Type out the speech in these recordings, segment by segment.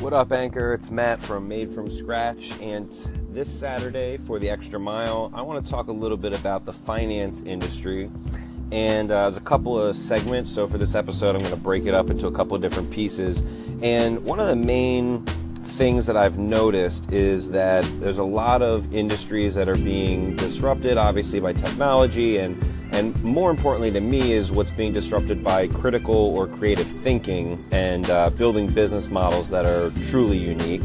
What up, Anchor? It's Matt from Made from Scratch, and this Saturday for the Extra Mile, I want to talk a little bit about the finance industry. And uh, there's a couple of segments, so for this episode, I'm going to break it up into a couple of different pieces. And one of the main things that I've noticed is that there's a lot of industries that are being disrupted, obviously, by technology and and more importantly to me is what's being disrupted by critical or creative thinking and uh, building business models that are truly unique.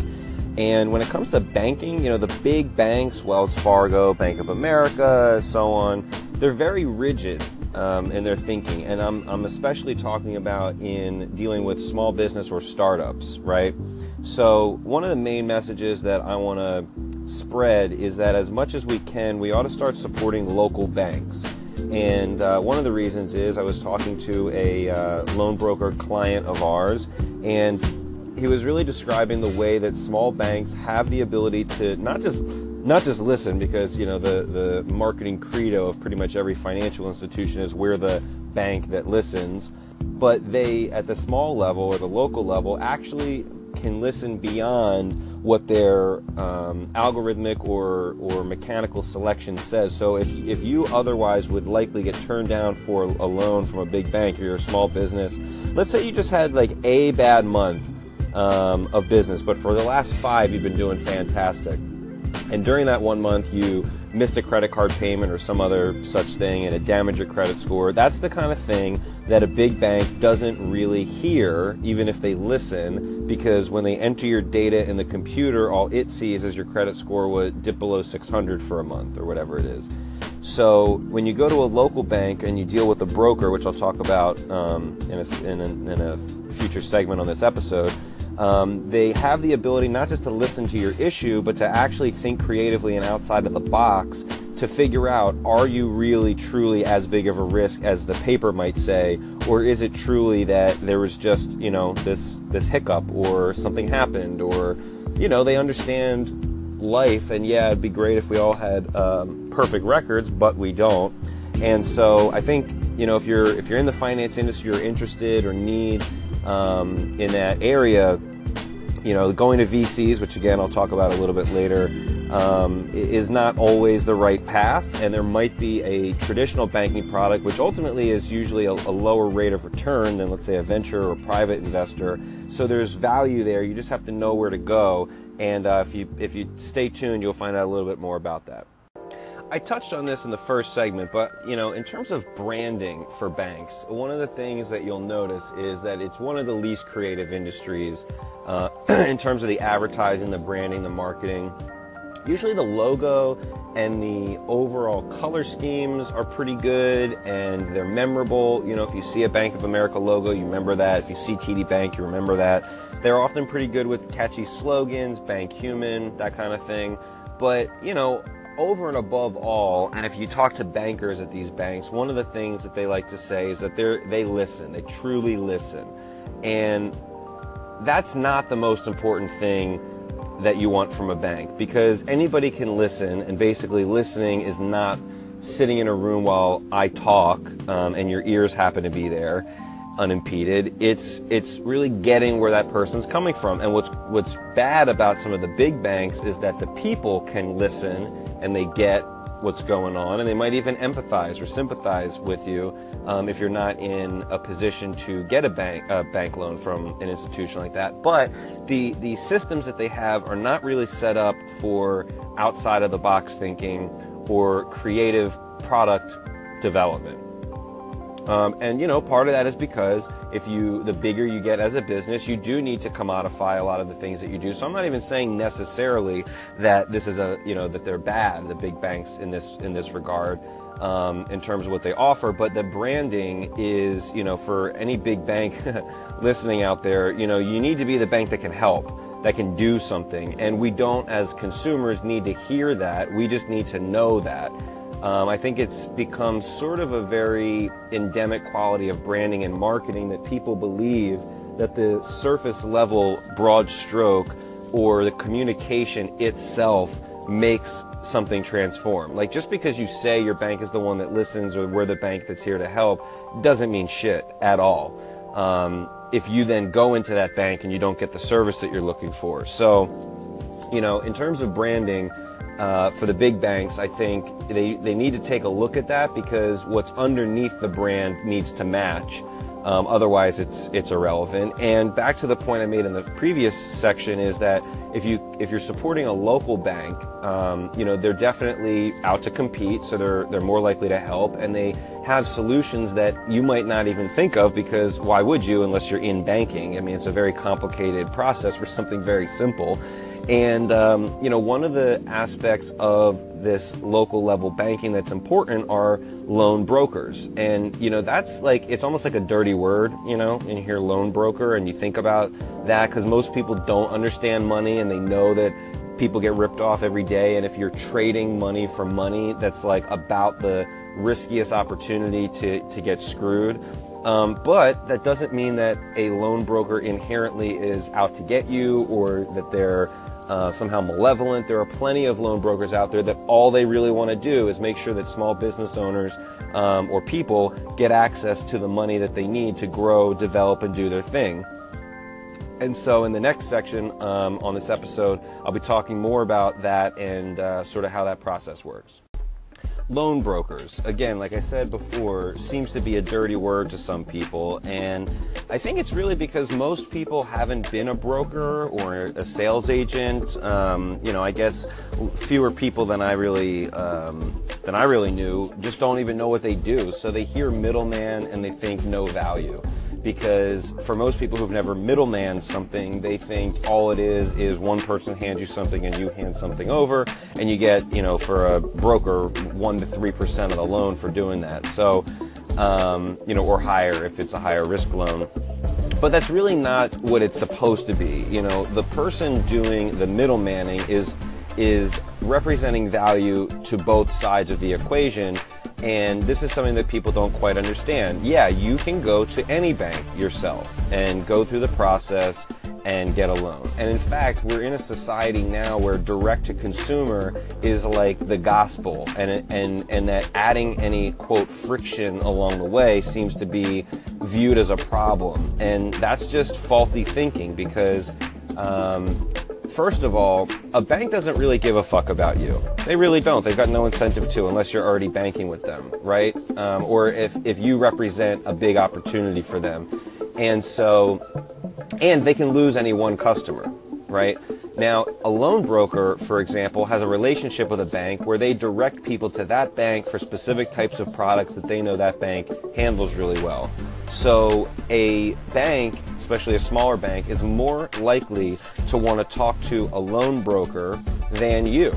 And when it comes to banking, you know, the big banks, Wells Fargo, Bank of America, so on, they're very rigid um, in their thinking. And I'm, I'm especially talking about in dealing with small business or startups, right? So, one of the main messages that I want to spread is that as much as we can, we ought to start supporting local banks. And uh, one of the reasons is I was talking to a uh, loan broker client of ours, and he was really describing the way that small banks have the ability to not just not just listen, because you know the the marketing credo of pretty much every financial institution is we're the bank that listens, but they at the small level or the local level actually can listen beyond what their um, algorithmic or, or mechanical selection says. So if, if you otherwise would likely get turned down for a loan from a big bank or you're a small business, let's say you just had like a bad month um, of business, but for the last five you've been doing fantastic. And during that one month you missed a credit card payment or some other such thing and it damaged your credit score. That's the kind of thing that a big bank doesn't really hear, even if they listen, because when they enter your data in the computer, all it sees is your credit score would dip below 600 for a month or whatever it is. So when you go to a local bank and you deal with a broker, which I'll talk about um, in, a, in, a, in a future segment on this episode, um, they have the ability not just to listen to your issue, but to actually think creatively and outside of the box to figure out are you really truly as big of a risk as the paper might say, or is it truly that there was just you know this this hiccup or something happened or you know they understand life and yeah it'd be great if we all had um, perfect records, but we don't. And so I think you know if you're if you're in the finance industry, you're interested or need um, in that area, you know, going to VCs, which again I'll talk about a little bit later, um, is not always the right path. And there might be a traditional banking product, which ultimately is usually a, a lower rate of return than, let's say, a venture or private investor. So there's value there. You just have to know where to go. And uh, if you if you stay tuned, you'll find out a little bit more about that. I touched on this in the first segment, but you know, in terms of branding for banks, one of the things that you'll notice is that it's one of the least creative industries uh, in terms of the advertising, the branding, the marketing. Usually, the logo and the overall color schemes are pretty good and they're memorable. You know, if you see a Bank of America logo, you remember that. If you see TD Bank, you remember that. They're often pretty good with catchy slogans, bank human, that kind of thing. But, you know, over and above all, and if you talk to bankers at these banks, one of the things that they like to say is that they they listen, they truly listen, and that's not the most important thing that you want from a bank because anybody can listen, and basically listening is not sitting in a room while I talk um, and your ears happen to be there unimpeded. It's it's really getting where that person's coming from. And what's what's bad about some of the big banks is that the people can listen and they get what's going on, and they might even empathize or sympathize with you um, if you're not in a position to get a bank a bank loan from an institution like that. But the the systems that they have are not really set up for outside of the box thinking or creative product development. Um, and you know, part of that is because if you, the bigger you get as a business, you do need to commodify a lot of the things that you do. So I'm not even saying necessarily that this is a, you know, that they're bad, the big banks in this in this regard. Um, in terms of what they offer, but the branding is, you know, for any big bank listening out there, you know, you need to be the bank that can help, that can do something. And we don't, as consumers, need to hear that. We just need to know that. Um, I think it's become sort of a very endemic quality of branding and marketing that people believe that the surface level broad stroke or the communication itself makes something transform. Like just because you say your bank is the one that listens or we're the bank that's here to help doesn't mean shit at all. Um, if you then go into that bank and you don't get the service that you're looking for. So, you know, in terms of branding, uh, for the big banks, I think they, they need to take a look at that because what's underneath the brand needs to match. Um, otherwise, it's it's irrelevant. And back to the point I made in the previous section is that if you if you're supporting a local bank, um, you know they're definitely out to compete, so they're they're more likely to help, and they have solutions that you might not even think of because why would you unless you're in banking? I mean, it's a very complicated process for something very simple. And um, you know, one of the aspects of this local level banking that's important are loan brokers. And you know, that's like it's almost like a dirty word, you know, and you hear loan broker and you think about that because most people don't understand money and they know that people get ripped off every day. And if you're trading money for money, that's like about the riskiest opportunity to, to get screwed. Um, but that doesn't mean that a loan broker inherently is out to get you or that they're uh, somehow malevolent. There are plenty of loan brokers out there that all they really want to do is make sure that small business owners um, or people get access to the money that they need to grow, develop, and do their thing. And so, in the next section um, on this episode, I'll be talking more about that and uh, sort of how that process works loan brokers. Again like i said before seems to be a dirty word to some people and i think it's really because most people haven't been a broker or a sales agent. Um, you know i guess fewer people than i really um, than i really knew just don't even know what they do. So they hear middleman and they think no value because for most people who've never middleman something, they think all it is is one person hands you something and you hand something over, and you get, you know, for a broker, one to three percent of the loan for doing that. So, um, you know, or higher if it's a higher risk loan. But that's really not what it's supposed to be. You know, the person doing the middlemaning is is representing value to both sides of the equation and this is something that people don't quite understand. Yeah, you can go to any bank yourself and go through the process and get a loan. And in fact, we're in a society now where direct to consumer is like the gospel and and and that adding any quote friction along the way seems to be viewed as a problem. And that's just faulty thinking because um, First of all, a bank doesn't really give a fuck about you. They really don't. They've got no incentive to unless you're already banking with them, right? Um, or if, if you represent a big opportunity for them. And so, and they can lose any one customer, right? Now, a loan broker, for example, has a relationship with a bank where they direct people to that bank for specific types of products that they know that bank handles really well. So a bank, especially a smaller bank, is more likely to want to talk to a loan broker than you.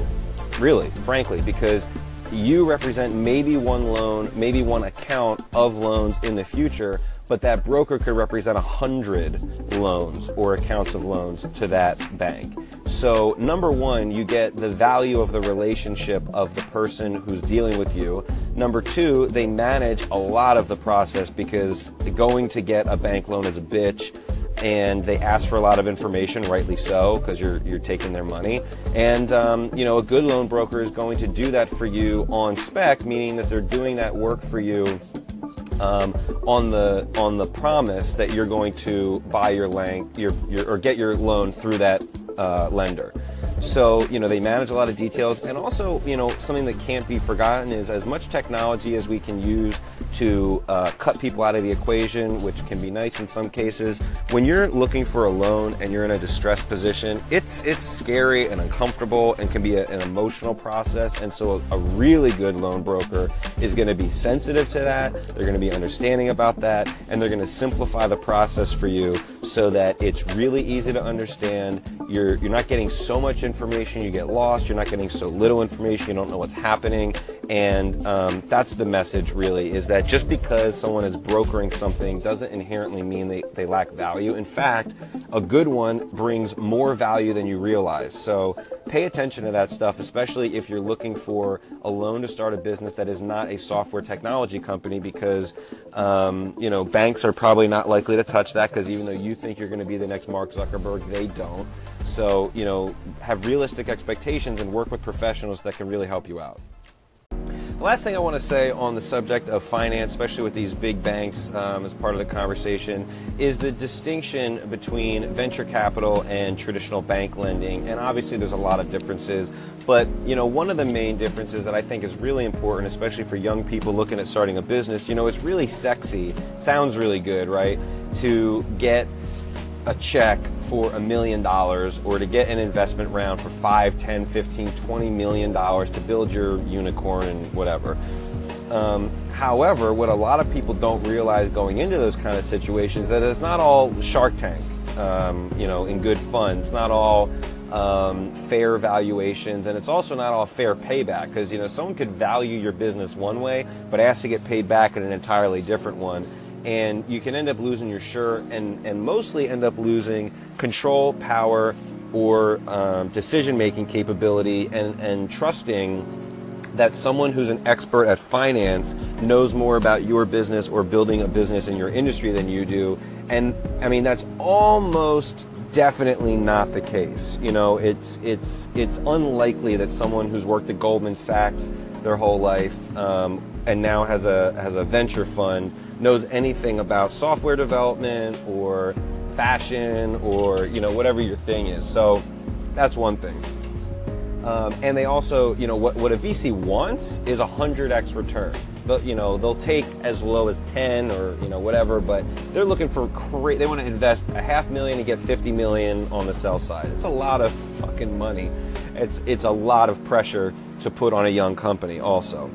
Really, frankly, because you represent maybe one loan, maybe one account of loans in the future, but that broker could represent a hundred loans or accounts of loans to that bank. So, number one, you get the value of the relationship of the person who's dealing with you. Number two, they manage a lot of the process because going to get a bank loan is a bitch and they ask for a lot of information, rightly so, because you're you're taking their money. And um, you know, a good loan broker is going to do that for you on spec, meaning that they're doing that work for you um, on the on the promise that you're going to buy your lang your, your or get your loan through that uh, lender. So, you know, they manage a lot of details. And also, you know, something that can't be forgotten is as much technology as we can use to uh, cut people out of the equation, which can be nice in some cases. When you're looking for a loan and you're in a distressed position, it's it's scary and uncomfortable and can be a, an emotional process. And so, a, a really good loan broker is going to be sensitive to that. They're going to be understanding about that, and they're going to simplify the process for you so that it's really easy to understand. You're you're not getting so much information you get lost. You're not getting so little information you don't know what's happening, and um, that's the message really is that just because someone is brokering something doesn't inherently mean they, they lack value. In fact, a good one brings more value than you realize. So pay attention to that stuff, especially if you're looking for a loan to start a business that is not a software technology company because um, you know banks are probably not likely to touch that because even though you think you're going to be the next Mark Zuckerberg, they don't. So, you know, have realistic expectations and work with professionals that can really help you out. Last thing I want to say on the subject of finance, especially with these big banks um, as part of the conversation, is the distinction between venture capital and traditional bank lending. And obviously, there's a lot of differences. But you know, one of the main differences that I think is really important, especially for young people looking at starting a business, you know, it's really sexy, sounds really good, right? To get a check for a million dollars or to get an investment round for 5, 10, 15, 20 million dollars to build your unicorn and whatever. Um, however, what a lot of people don't realize going into those kind of situations that it's not all Shark Tank, um, you know, in good fun. It's not all um, fair valuations, and it's also not all fair payback because you know someone could value your business one way, but ask to get paid back in an entirely different one and you can end up losing your shirt and, and mostly end up losing control, power, or um, decision making capability and, and trusting that someone who's an expert at finance knows more about your business or building a business in your industry than you do. And I mean, that's almost definitely not the case. You know, it's, it's, it's unlikely that someone who's worked at Goldman Sachs their whole life um, and now has a, has a venture fund knows anything about software development or fashion or you know whatever your thing is. So that's one thing. Um, and they also, you know, what, what a VC wants is a hundred x return. But you know, they'll take as low as ten or you know whatever, but they're looking for cra- they want to invest a half million to get fifty million on the sell side. It's a lot of fucking money. It's it's a lot of pressure to put on a young company also.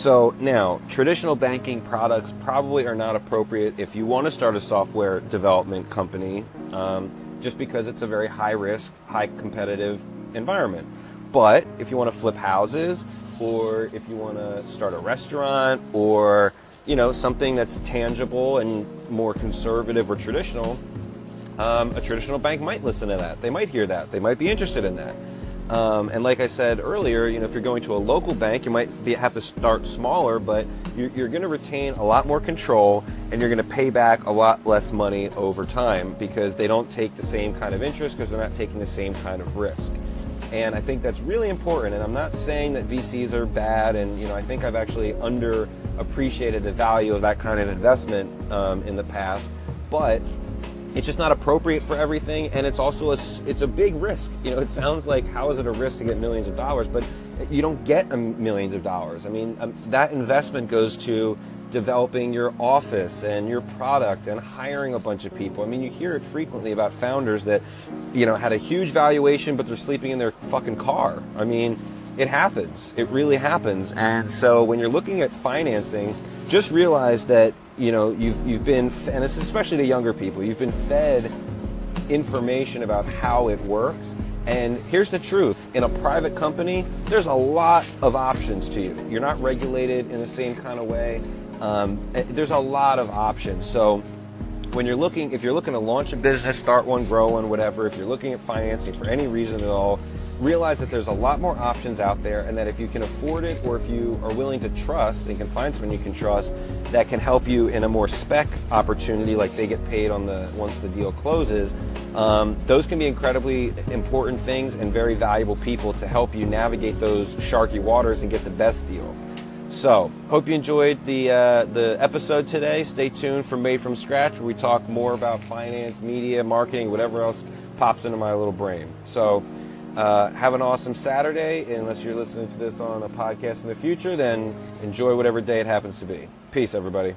So now, traditional banking products probably are not appropriate if you want to start a software development company, um, just because it's a very high risk, high competitive environment. But if you want to flip houses, or if you want to start a restaurant, or you know something that's tangible and more conservative or traditional, um, a traditional bank might listen to that. They might hear that. They might be interested in that. Um, and like I said earlier, you know, if you're going to a local bank, you might be, have to start smaller, but you're, you're going to retain a lot more control and you're going to pay back a lot less money over time because they don't take the same kind of interest because they're not taking the same kind of risk. And I think that's really important. And I'm not saying that VCs are bad, and you know, I think I've actually underappreciated the value of that kind of investment um, in the past. But it's just not appropriate for everything and it's also a it's a big risk. You know it sounds like how is it a risk to get millions of dollars? But you don't get millions of dollars. I mean um, that investment goes to developing your office and your product and hiring a bunch of people. I mean you hear it frequently about founders that you know had a huge valuation but they're sleeping in their fucking car. I mean it happens. It really happens. And so when you're looking at financing just realize that you know, you've, you've been, and it's especially to younger people, you've been fed information about how it works. And here's the truth in a private company, there's a lot of options to you. You're not regulated in the same kind of way. Um, eh, there's a lot of options. So, when you're looking, if you're looking to launch a business, start one, grow one, whatever, if you're looking at financing for any reason at all, realize that there's a lot more options out there and that if you can afford it or if you are willing to trust and can find someone you can trust that can help you in a more spec opportunity like they get paid on the once the deal closes, um, those can be incredibly important things and very valuable people to help you navigate those sharky waters and get the best deal. So, hope you enjoyed the uh, the episode today. Stay tuned for Made from Scratch, where we talk more about finance, media, marketing, whatever else pops into my little brain. So, uh, have an awesome Saturday. Unless you're listening to this on a podcast in the future, then enjoy whatever day it happens to be. Peace, everybody.